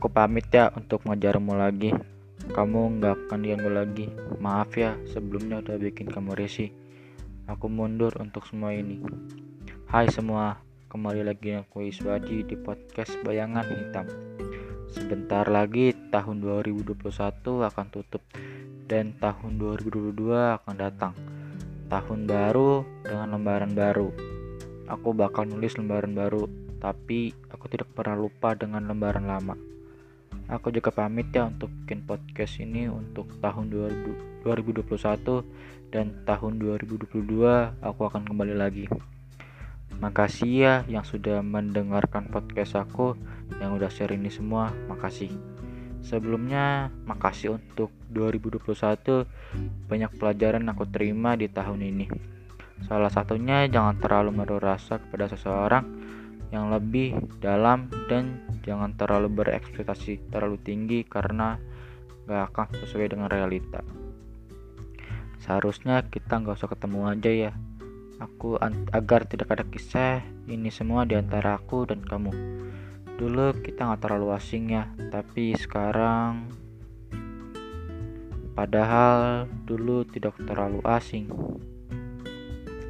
Aku pamit ya untuk mengejarmu lagi. Kamu nggak akan diganggu lagi. Maaf ya, sebelumnya udah bikin kamu risih. Aku mundur untuk semua ini. Hai semua, kembali lagi aku Iswadi di podcast Bayangan Hitam. Sebentar lagi tahun 2021 akan tutup dan tahun 2022 akan datang. Tahun baru dengan lembaran baru. Aku bakal nulis lembaran baru, tapi aku tidak pernah lupa dengan lembaran lama. Aku juga pamit ya untuk bikin podcast ini untuk tahun 2021 dan tahun 2022 aku akan kembali lagi. Makasih ya yang sudah mendengarkan podcast aku yang udah share ini semua. Makasih. Sebelumnya, makasih untuk 2021 banyak pelajaran aku terima di tahun ini. Salah satunya jangan terlalu menaruh rasa kepada seseorang yang lebih dalam dan jangan terlalu berekspektasi terlalu tinggi karena gak akan sesuai dengan realita. Seharusnya kita nggak usah ketemu aja ya. Aku agar tidak ada kisah ini semua di antara aku dan kamu. Dulu kita nggak terlalu asing ya tapi sekarang padahal dulu tidak terlalu asing.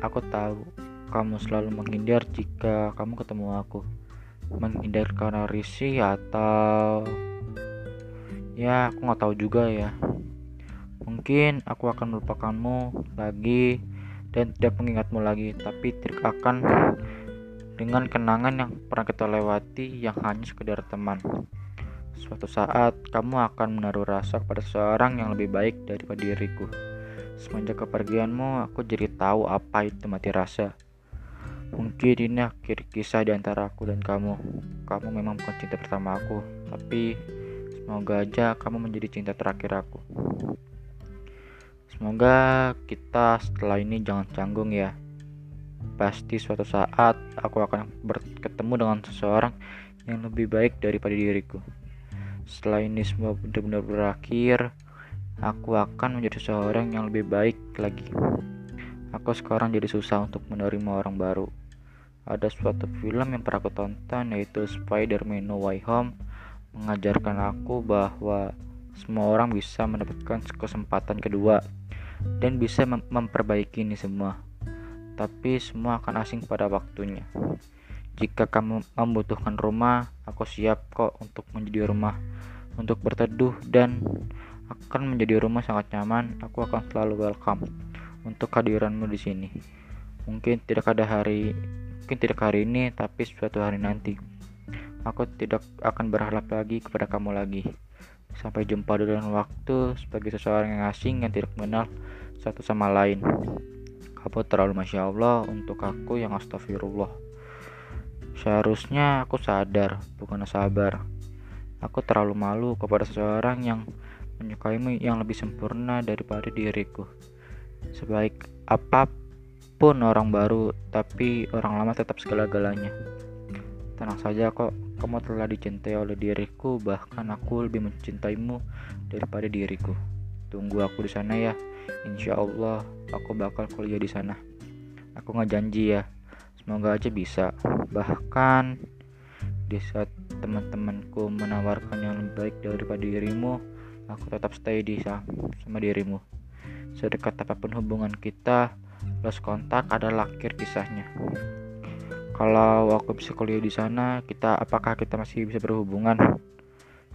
Aku tahu kamu selalu menghindar jika kamu ketemu aku. Menghindar karena risih atau ya aku nggak tahu juga ya. Mungkin aku akan melupakanmu lagi dan tidak mengingatmu lagi tapi tidak akan dengan kenangan yang pernah kita lewati yang hanya sekedar teman. Suatu saat kamu akan menaruh rasa kepada seseorang yang lebih baik daripada diriku. Semenjak kepergianmu aku jadi tahu apa itu mati rasa Mungkin ini akhir kisah di antara aku dan kamu. Kamu memang bukan cinta pertama aku, tapi semoga aja kamu menjadi cinta terakhir aku. Semoga kita setelah ini jangan canggung ya. Pasti suatu saat aku akan bertemu dengan seseorang yang lebih baik daripada diriku. Setelah ini semua benar-benar berakhir, aku akan menjadi seseorang yang lebih baik lagi. Aku sekarang jadi susah untuk menerima orang baru ada suatu film yang pernah aku tonton yaitu Spider-Man No Way Home. Mengajarkan aku bahwa semua orang bisa mendapatkan kesempatan kedua dan bisa mem memperbaiki ini semua. Tapi semua akan asing pada waktunya. Jika kamu membutuhkan rumah aku siap kok untuk menjadi rumah. Untuk berteduh dan akan menjadi rumah sangat nyaman aku akan selalu welcome untuk kehadiranmu di sini. Mungkin tidak ada hari Mungkin tidak hari ini, tapi suatu hari nanti. Aku tidak akan berharap lagi kepada kamu lagi. Sampai jumpa di dalam waktu sebagai seseorang yang asing yang tidak mengenal satu sama lain. Kamu terlalu masya Allah untuk aku yang astagfirullah. Seharusnya aku sadar, bukan sabar. Aku terlalu malu kepada seseorang yang menyukaimu yang lebih sempurna daripada diriku. Sebaik apa pun pun orang baru, tapi orang lama tetap segala-galanya. Tenang saja kok, kamu telah dicintai oleh diriku, bahkan aku lebih mencintaimu daripada diriku. Tunggu aku di sana ya. Insya Allah aku bakal kuliah di sana. Aku nggak janji ya. Semoga aja bisa. Bahkan di saat teman-temanku menawarkan yang lebih baik daripada dirimu, aku tetap stay di sana sama dirimu. Sedekat apa pun hubungan kita, Lost kontak adalah akhir kisahnya. Kalau aku bisa kuliah di sana, kita apakah kita masih bisa berhubungan?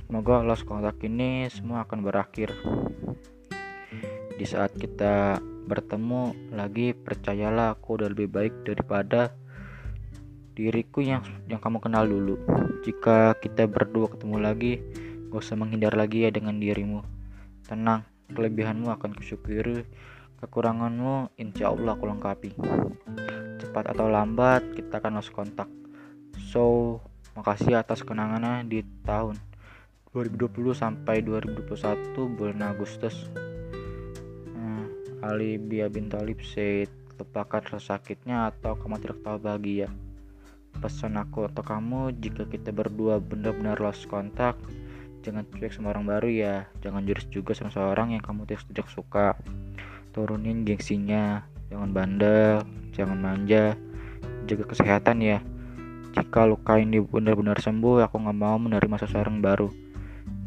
Semoga lost kontak ini semua akan berakhir. Di saat kita bertemu lagi, percayalah aku udah lebih baik daripada diriku yang yang kamu kenal dulu. Jika kita berdua ketemu lagi, gak usah menghindar lagi ya dengan dirimu. Tenang, kelebihanmu akan kusyukuri Kekuranganmu insya Allah aku lengkapi. Cepat atau lambat kita akan lost kontak. So, makasih atas kenangannya di tahun 2020 sampai 2021 bulan Agustus. Nah, Ali Bia bin Talib said, lupakan rasa sakitnya atau kamu tidak tahu bahagia. Pesan aku atau kamu jika kita berdua benar-benar lost kontak, jangan cuek sama orang baru ya, jangan jurus juga sama seorang yang kamu tidak suka turunin gengsinya jangan bandel jangan manja jaga kesehatan ya jika luka ini benar-benar sembuh aku nggak mau menerima seseorang baru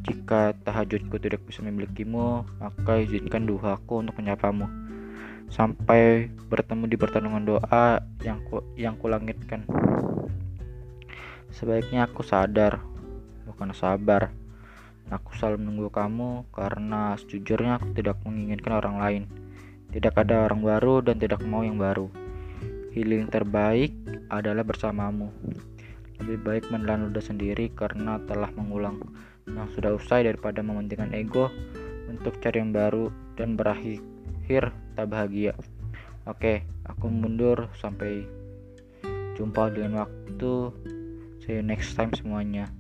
Jika tahajudku tidak bisa memilikimu, maka izinkan duhaku untuk menyapamu. Sampai bertemu di pertarungan doa yang ku, yang kulangitkan. Sebaiknya aku sadar, bukan sabar. Aku selalu menunggu kamu karena sejujurnya aku tidak menginginkan orang lain. Tidak ada orang baru dan tidak mau yang baru. Healing terbaik adalah bersamamu. Lebih baik menelan ludah sendiri karena telah mengulang yang sudah usai daripada mementingkan ego untuk cari yang baru dan berakhir tak bahagia. Oke, aku mundur sampai jumpa dengan waktu. See you next time semuanya.